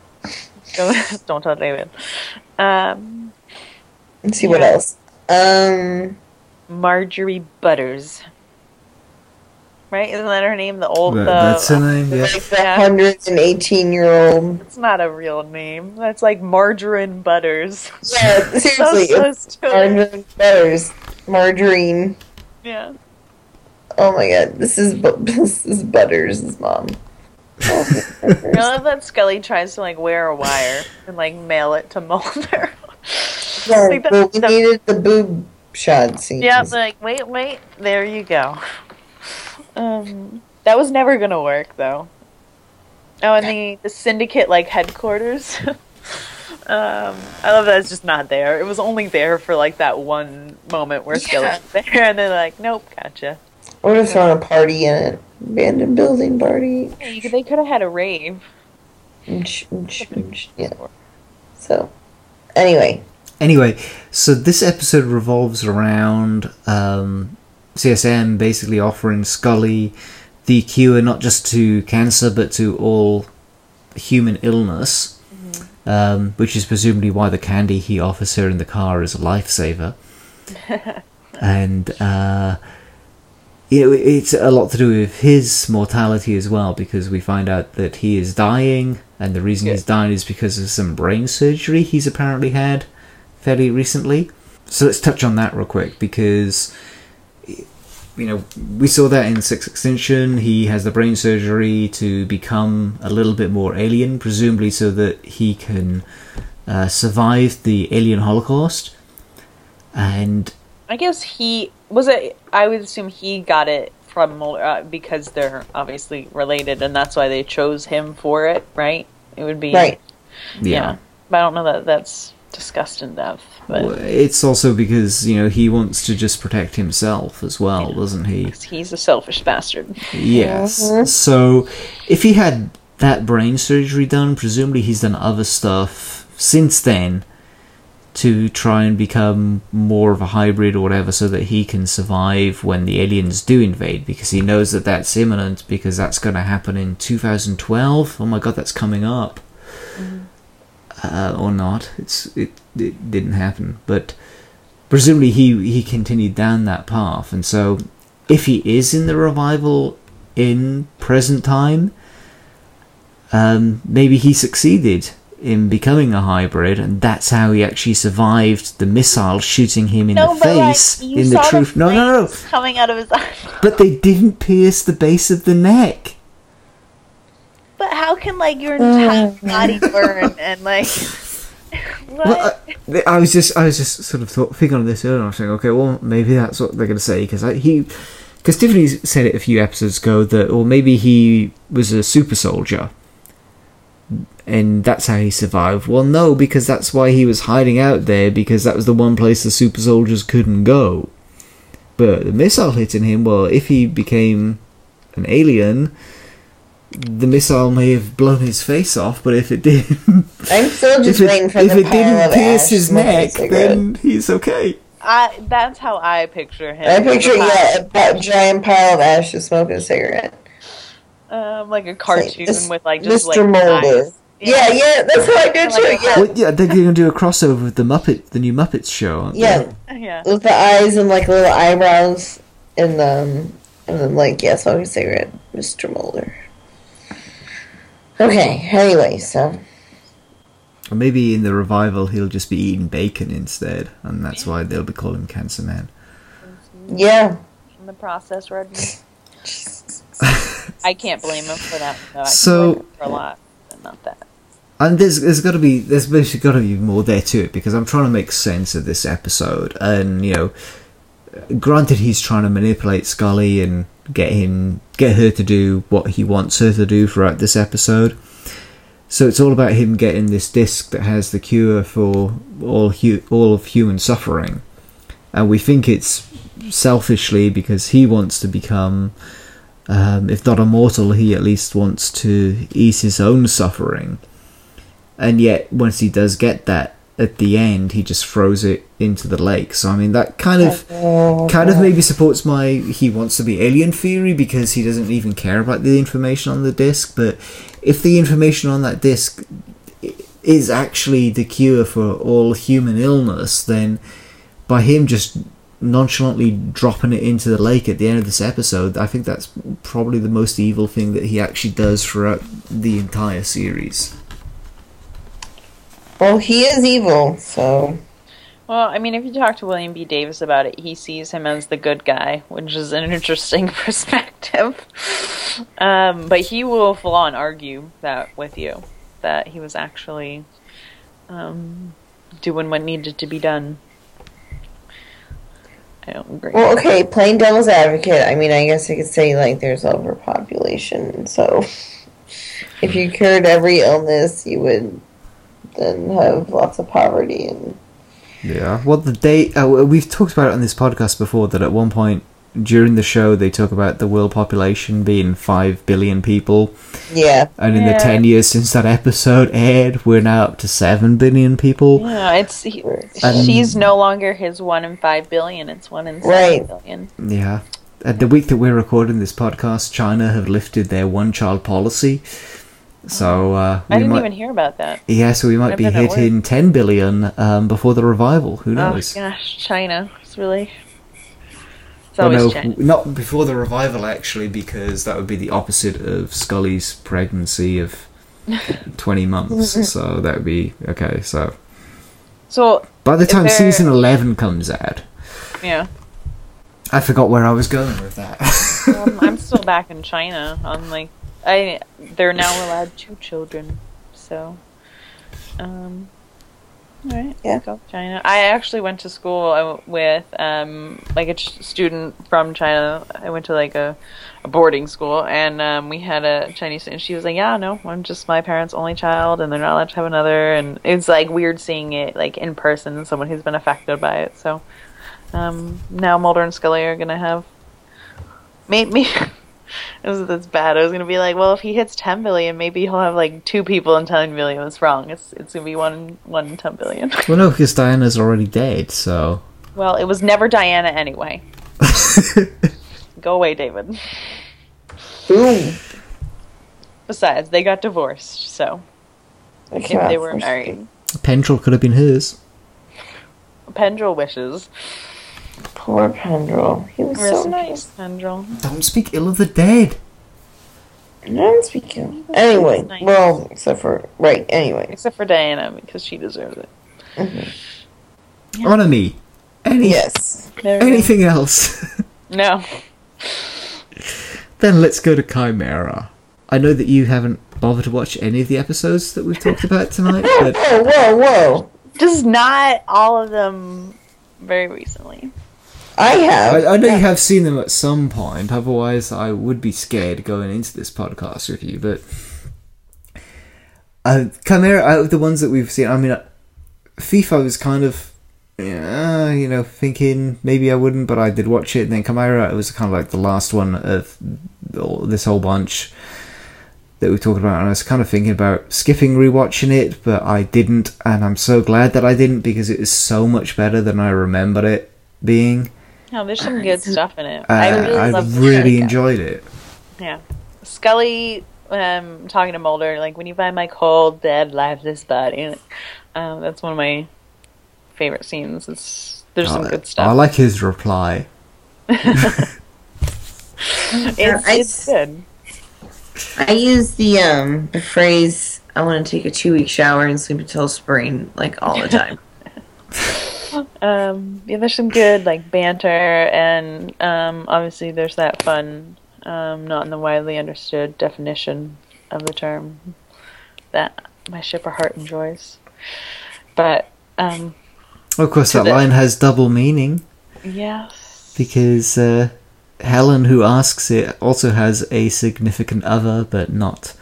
don't, (laughs) don't tell David. Um, Let's see what else. Um, Marjorie Butters. Right? Isn't that her name? The old. The, That's her name, yeah. like the Yeah. hundred and eighteen year old. It's not a real name. That's like Margarine Butters. Yeah, seriously, (laughs) so it's margarine butters, margarine. Yeah. Oh my god, this is Bu- (laughs) this is Butters' mom. (laughs) I love that Scully tries to like wear a wire and like mail it to Mulder. yeah, Like, that- but we that- needed the boob shot scene. Yeah, like wait, wait, there you go. Um, that was never gonna work though. Oh, and the the syndicate like headquarters. (laughs) um, I love that it's just not there. It was only there for like that one moment where Scully Yeah. was (laughs) there, and they're like, nope, gotcha. I would have thrown a party in it. Abandoned building party. Yeah, could- they could have had a rave. Yeah. So, anyway, Anyway, so this episode revolves around um, CSM basically offering Scully the cure not just to cancer but to all human illness, um, which is presumably why the candy he offers her in the car is a lifesaver. (laughs) and uh, you know, it's a lot to do with his mortality as well because we find out that he is dying, and the reason he's dying is because of some brain surgery he's apparently had fairly recently. So let's touch on that real quick because you know we saw that in Sixth Extinction. He has the brain surgery to become a little bit more alien, presumably so that he can uh, survive the alien Holocaust. And I guess he was it. I would assume he got it from Mulder uh, because they're obviously related, and that's why they chose him for it. Right? It would be right. Yeah, but I don't know that that's discussed in depth. But It's also because you know he wants to just protect himself as well, doesn't he? he's a selfish bastard. Yes. Mhm. So if he had that brain surgery done, presumably he's done other stuff since then to try and become more of a hybrid or whatever so that he can survive when the aliens do invade because he knows that that's imminent because that's going to happen in 2012 oh my god that's coming up uh, or not it's it, it didn't happen but presumably he he continued down that path and so if he is in the revival in present time um, maybe he succeeded in becoming a hybrid, and that's how he actually survived the missile shooting him in No, the like, face you in the truth. no, no, no. coming out of his eyes. (laughs) But they didn't pierce the base of the neck. How can like your (sighs) oh, entire body burn (laughs) and like? (laughs) Well, I, I was just, I was just sort of thought, thinking on this earlier. I was thinking, okay, well, maybe that's what they're going to say because he, because Tiffany said it a few episodes ago that, or maybe he was a super soldier, and that's how he survived. Well, no, because that's why he was hiding out there because that was the one place the super soldiers couldn't go. But the missile hitting him, well, if he became an alien, the missile may have blown his face off, but if it did, (laughs) I'm still if just it, waiting for if the it didn't of pierce ash his neck, then he's okay. I that's how I picture him. I picture The yeah, a giant pile of ash just smoking a cigarette. um, like a cartoon Mis- with like just Mr. like Mulder. eyes. Yeah, yeah, that's how I do Like too. a Yeah, Well, yeah, they're going to do a crossover with the Muppet, the new Muppets show. aren't they? yeah, yeah. with the eyes and like little eyebrows and um and then like yeah, smoking a cigarette, Mr. Mulder. Okay. Anyway, so Or maybe in the revival he'll just be eating bacon instead, and that's why they'll be calling him Cancer Man. yeah, In the process, Rodney. (laughs) I can't blame him for that. No, I can So- blame him for a lot, but not that. And there's there's got to be there's basically got to be more there to it because I'm trying to make sense of this episode, and you know, granted he's trying to manipulate Scully and get him get her to do what he wants her to do throughout this episode. So it's all about him getting this disc that has the cure for all hu- all of human suffering, and we think it's selfishly because he wants to become, um, if not immortal, he at least wants to ease his own suffering. And yet, once he does get that at the end, he just throws it into the lake. So I mean, that kind of oh, kind of maybe supports my he wants to be alien theory because he doesn't even care about the information on the disc. But if the information on that disc is actually the cure for all human illness, then by him just nonchalantly dropping it into the lake at the end of this episode, I think that's probably the most evil thing that he actually does throughout the entire series. Well, he is evil, so Well, I mean, if you talk to William B. Davis about it, he sees him as the good guy, which is an (laughs) interesting (laughs) perspective. Um, but he will full on argue that with you, that he was actually um, doing what needed to be done. I don't agree. well, okay. Plain devil's advocate. I mean, I guess I could say like there's overpopulation, so (laughs) if you cured every illness, you would then have lots of poverty and Yeah. Well, the day uh, we've talked about it on this podcast before that at one point during the show they talk about the world population being five billion people, yeah. and in the ten years since that episode aired, we're now up to seven billion people. yeah, it's he, And- she's no longer his one in five billion; it's one in seven Right. billion. Yeah. At the week that we're recording this podcast, China have lifted their one-child policy, so uh, we I didn't might. even hear about that. Yeah, so we might I've be hitting ten billion um, before the revival. Who Oh knows? gosh, China. It's really. It's Well, no, China. not before the revival actually, because that would be the opposite of Scully's pregnancy of (laughs) twenty months. so that would be okay. So So by the time there- season eleven comes out, yeah, I forgot where I was going with that. um, I'm (laughs) still back in China. I'm like, I they're now allowed two children, so, um, all right, Yeah. China. I actually went to school uh, with um like a ch- student from China. I went to like a, a boarding school, and um, we had a Chinese, and she was like, "Yeah, no, I'm just my parents' only child, and they're not allowed to have another." And it's like weird seeing it like in person, someone who's been affected by it. So. Um, now Mulder and Scully are gonna have maybe (laughs) It was that's bad. I was gonna be like, well, if he hits 10 billion, maybe he'll have like two people in 10 billion. It's wrong. It's it's gonna be one one in 10 billion. (laughs) Well, no, because Diana's already dead, so. well, it was never Diana anyway. (laughs) Go away, David. Boom. Besides, they got divorced, so I if they were married, Pendrell could have been hers. Pendrell wishes. Poor Pendrell. He was so Rest in nice. peace, Pendrell. Don't speak ill of the dead. Don't speak ill. Anyway, Nice. well, except for right. Anyway, Except for Diana because she deserves it. Mm-hmm. Honor me. Any, yes. There we go. Anything else? (laughs) No. then let's go to Chimera. I know that you haven't bothered to watch any of the episodes that we've talked about tonight, Whoa, (laughs) but whoa, whoa, whoa! Just not all of them very recently. I have. I, I know you have seen them at some point. Otherwise, I would be scared going into this podcast with you. But uh, Chimera, out of the ones that we've seen, I mean, uh, FIFA was kind of, yeah, you know, thinking maybe I wouldn't, but I did watch it. And then Chimera, it was kind of like the last one of this whole bunch that we talked about, and I was kind of thinking about skipping rewatching it, but I didn't, and I'm so glad that I didn't because it is so much better than I remember it being. No, there's some good stuff in it. Uh, I really I love really enjoyed it. Yeah, Scully um, talking to Mulder like when you find my cold, dead, lifeless body. Um, that's one of my favorite scenes. It's there's some good stuff. I like his reply. (laughs) it's, I- it's good. I use the um the phrase "I want to take a two week shower and sleep until spring" like all the time. (laughs) Um, yeah, there's some good like banter, and um, obviously there's that fun, um, not in the widely understood definition of the term that my shipper heart enjoys. But um, Of course, that the- line has double meaning yes, because uh, Helen, who asks it, also has a significant other, but not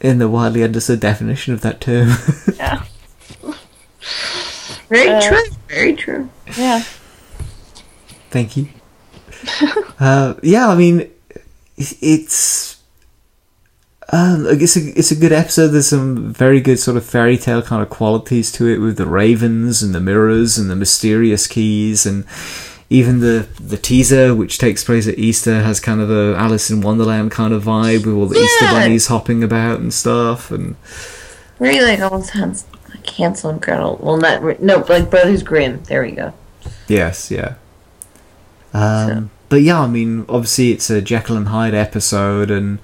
in the widely understood definition of that term. (laughs) yeah, Very Uh, true. Very true. yeah. Thank you. (laughs) uh, yeah, I mean, it's- it's um, it's a it's a good episode. There's some very good sort of fairy tale kind of qualities to it with the ravens and the mirrors and the mysterious keys and even the the teaser, which takes place at Easter, has kind of a Alice in Wonderland kind of vibe with all the Easter bunnies hopping about and stuff. And really like almost sounds like Hansel and Gretel. Well, not no, like Brothers Grimm. There we go. Yes, yeah. Um, So- But yeah, I mean, obviously it's a Jekyll and Hyde episode, and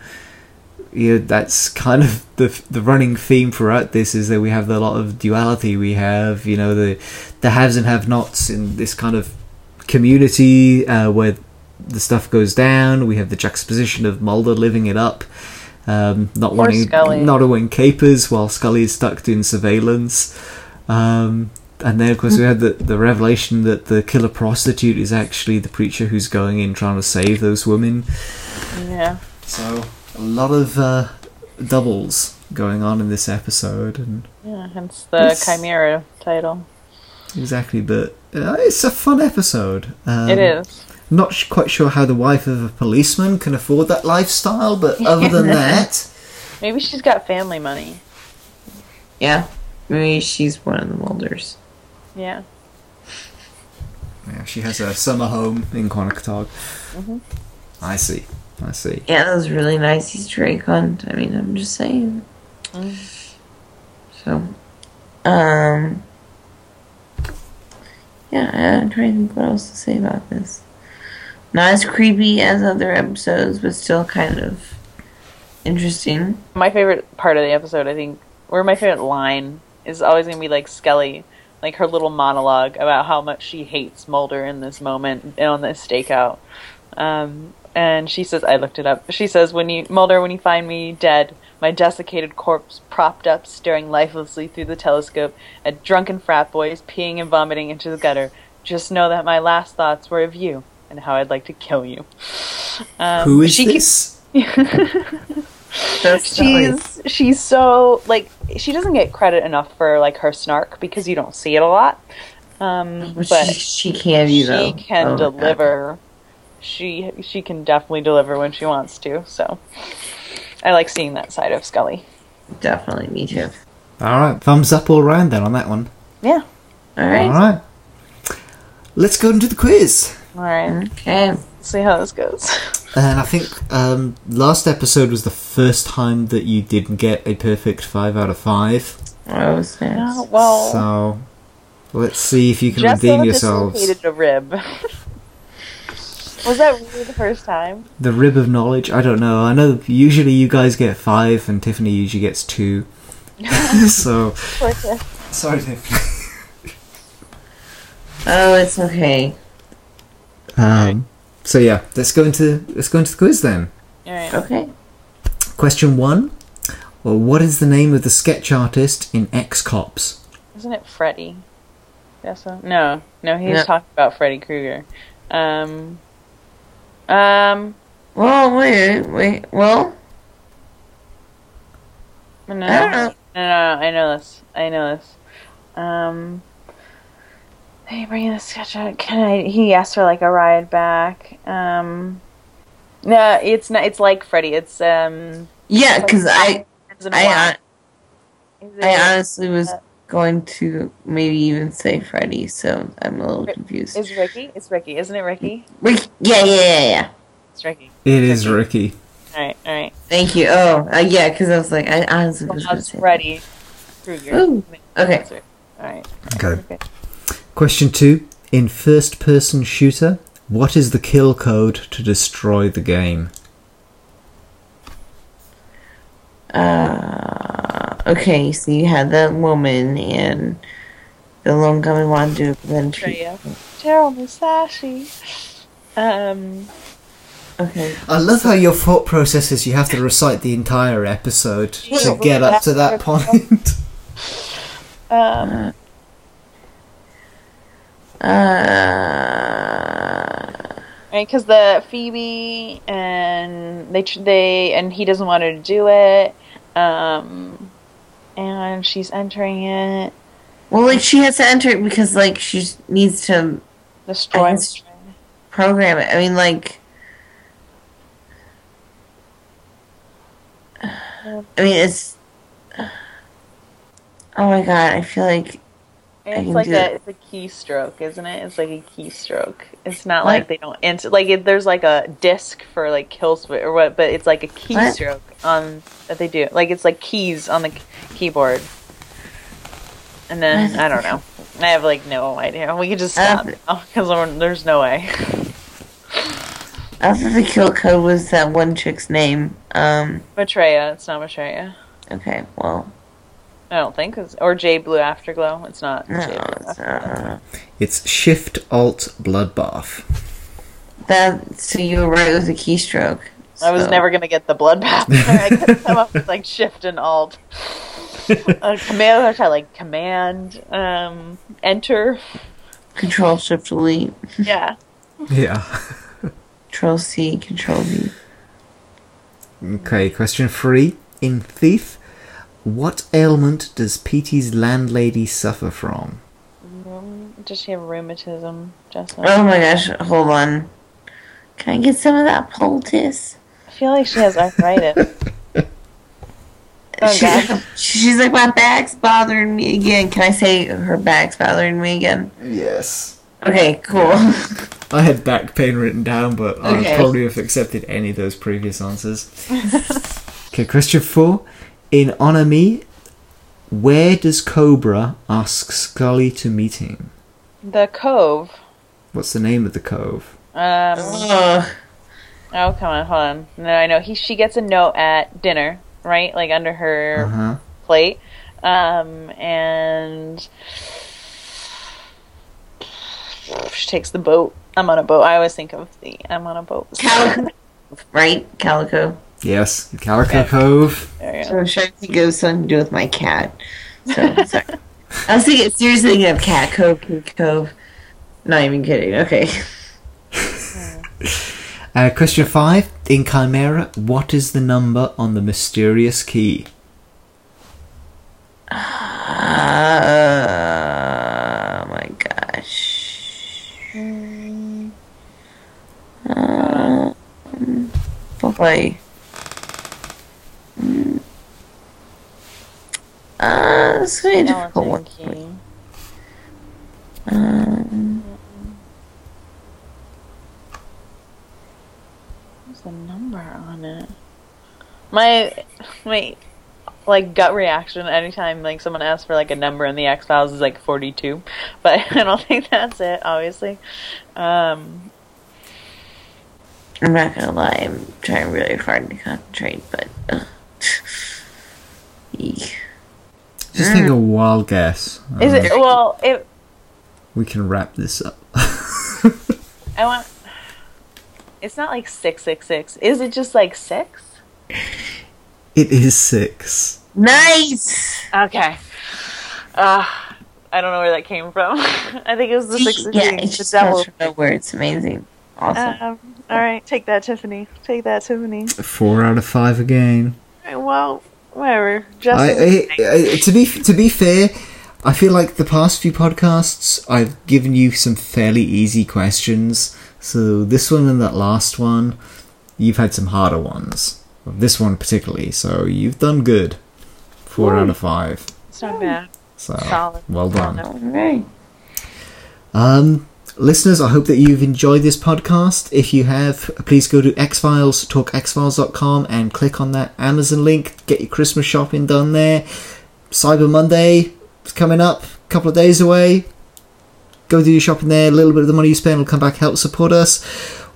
yeah, that's kind of the the running theme throughout this is that we have a lot of duality. We have, you know, the the haves and have-nots in this kind of community uh, where the stuff goes down. We have the juxtaposition of Mulder living it up. Um, not wanting, Scully. not wanting capers while Scully is stuck doing surveillance. Um, and then, of course, we had the, the revelation that the killer prostitute is actually the preacher who's going in trying to save those women. Yeah. So, a lot of uh, doubles going on in this episode, and Yeah, hence the It's- Chimera title. exactly. But uh, it's a fun episode. Um, it is. Not sh- quite sure how the wife of a policeman can afford that lifestyle, but other than (laughs) that, Maybe she's got family money. Yeah, maybe she's one of the Mulders. Yeah. yeah, she has a summer home in Quonochontaug. I see. I see. Yeah, that was really nice Easter egg hunt. I mean, I'm just saying. So, um, yeah, I'm trying to think what else to say about this. Not as creepy as other episodes, but still kind of interesting. My favorite part of the episode, I think, or my favorite line, is always going to be like Scully, like her little monologue about how much she hates Mulder in this moment on this stakeout. Um, and she says, I looked it up. She says, "When you Mulder, when you find me dead, my desiccated corpse propped up, staring lifelessly through the telescope at drunken frat boys peeing and vomiting into the gutter, just know that my last thoughts were of you and how I'd like to kill you." Um, Who is she keeps- this? That's (laughs) she's she's so like she doesn't get credit enough for like her snark because you don't see it a lot. Um, but but she, she can be though. she can Oh, deliver she she can definitely deliver when she wants to. So I like seeing that side of Scully. Definitely, me too. All right, thumbs up all round then on that one. Yeah. All right. All right. Let's go into the quiz. All right. Okay. Let's See how this goes. And I think um, last episode was the first time that you didn't get a perfect five out of five. Oh, snaps. Oh, well, So let's see if you can Jessa redeem yourselves. dislocated a rib. (laughs) Was that really the first time? The rib of knowledge. I don't know. I know usually you guys get five, and Tiffany usually gets two. (laughs) so (laughs) Poor sorry, Tiffany. Oh, it's okay. Um, so yeah, let's go into let's go into the quiz then. All right. Okay. Question one. Well, what is the name of the sketch artist in X Cops? Isn't it Freddy? Yes. so? No. No, he's No. talking about Freddy Krueger. Um. Um. Well, wait, wait. Well, No. I don't know. No, no, I know this. I know this. Um. Hey, bring the sketch out. Can I? He asked for like a ride back. Um. No, it's not. It's like Freddy. It's um. yeah, because I, Hands I, Black. hon- Is it- I honestly was going to maybe even say Freddy, so I'm a little confused. Is Ricky? It's Ricky, isn't it Ricky? Ricky. yeah, yeah, yeah, yeah. It's Ricky. It is Ricky. All right, all right. Thank you. Oh, uh, yeah, because I was like, I honestly Well, was going to say. Freddy Krueger. Ooh, okay. That's right. All right. Okay. Okay. Question two. In first person shooter, what is the kill code to destroy the game? Uh, okay, so you had that woman and the lone gunman wanted to do it, then she, Freya. Daryl Musashi. Um. okay. I love how your thought process is you have to recite the entire episode to get up to that point. (laughs) Um. Uh, Right, because the Phoebe and they they and he doesn't want her to do it. Um. And she's entering it. well, like she has to enter it because like she needs to Destroy. Guess- program it. I mean, like, (sighs) I mean, it's. Oh my god! I feel like I It's like a it. it's a keystroke, isn't it? It's like a keystroke. It's not What? like they don't enter like it, there's like a disc for like kill switch or what, but it's like a keystroke on that they do. Like it's like keys on the keyboard. And then I don't know. I have like no idea. We could just stop Uh, because there's no way. I thought the kill code was that one chick's name. Um. Maitreya. It's not Maitreya. Okay. Well, I don't think. 'cause- or J Blue Afterglow. It's not. no, J Blue it's Afterglow. not. It's Shift Alt Bloodbath. That so you were right. It was a keystroke. I was never gonna get the bloodbath. (laughs) I could come up with like shift and alt. (laughs) uh, command, I tried like command, um, enter. control shift delete, Yeah. Yeah. control C, control V. Okay, question three. In Thief, what ailment does Peattie's landlady suffer from? Um, Does she have rheumatism, Jessica? Oh my gosh! Hold on. Can I get some of that poultice? I feel like she has arthritis. (laughs) Oh, She- God. she's like, my back's bothering me again. Can I say her back's bothering me again? Yes. Okay, cool. I had back pain written down, but I would probably have accepted any of those previous answers. (laughs) okay, question four. In En Ami, where does Cobra ask Scully to meet him? the cove. What's the name of the cove? Um, Ugh. oh, come on, hold on. No, I know. He she gets a note at dinner, right? Like under her Uh huh. plate. Um, and she takes the boat. I'm on a boat. I always think of the I'm on a boat. Calico. right? Calico. Yes, Calico Okay. Cove. There you So go. I'm trying to think of something to do with my cat. So, sorry. (laughs) I was thinking, seriously thinking of Cat Cove, Cat Cove. Not even kidding. Okay. Uh, question five. In Chimera, what is the number on the mysterious key? Uh, oh my gosh. Mm, Uh, boy. Mm. Uh, this is gonna be a difficult one. Um, What's the number on it? My my like gut reaction anytime like someone asks for like a number in the X Files is like forty two, but (laughs) I don't think that's it. Obviously, um, I'm not gonna lie, I'm trying really hard to concentrate, but. Uh. Just take a wild guess. is it well? It We can wrap this up. I want. It's not like six six six. Is it just like six? it is six. Nice! Okay. Uh, I don't know where that came from. (laughs) I think it was the six. yeah, the it just devil. comes from nowhere. It's amazing. Awesome. Um, all right, take that, Tiffany. Take that, Tiffany. Four out of five again. All right, well, whatever. Just I, I, I, to be to be fair, I feel like the past few podcasts I've given you some fairly easy questions. So this one and that last one, you've had some harder ones. This one particularly. So you've done good. Four out of five. it's not bad. So Solid. well done. Um, listeners, I hope that you've enjoyed this podcast. If you have, please go to Xfiles, talkxfiles.com and click on that Amazon link. Get your Christmas shopping done there. Cyber Monday is coming up, a couple of days away. Go do your shopping there. A little bit of the money you spend will come back, help support us.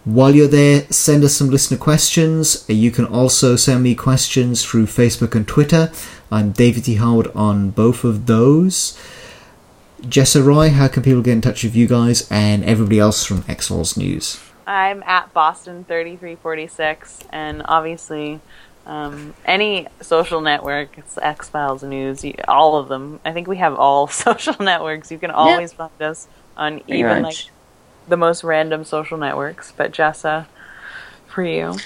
While you're there, send us some listener questions. You can also send me questions through Facebook and Twitter. I'm David T. Howard on both of those. Jessa Roy, how can people get in touch with you guys and everybody else from X Files News? I'm at Boston thirty three forty six, and obviously, um, any social network, it's X Files News, you- all of them. I think we have all (laughs) social networks. You can always find us on Pretty even like the most random social networks. But Jessa, for you,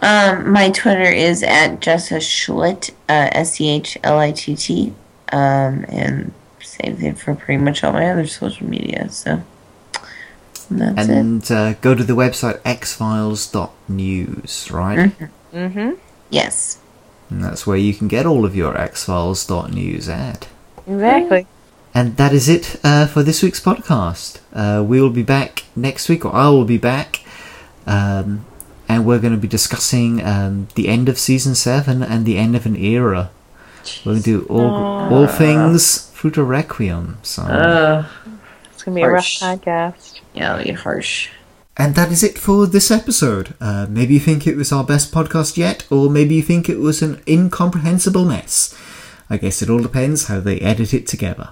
Um, my Twitter is at Jessa Schlitt, uh, S C H L I T T. Um, and same thing for pretty much all my other social media. So that's it. And uh, go to the website xfiles.news, right? mm-hmm. Yes. And that's where you can get all of your xfiles.news at. exactly. And that is it uh, for this week's podcast. Uh, we will be back next week, or I will be back, um, and we're going to be discussing um, the end of season seven and the end of an era. We're going to do all all things Fruta Requiem. So, Uh, It's gonna be a rough podcast. yeah, it'll get harsh. and that is it for this episode. Uh, maybe you think it was our best podcast yet, or maybe you think it was an incomprehensible mess. I guess it all depends how they edit it together.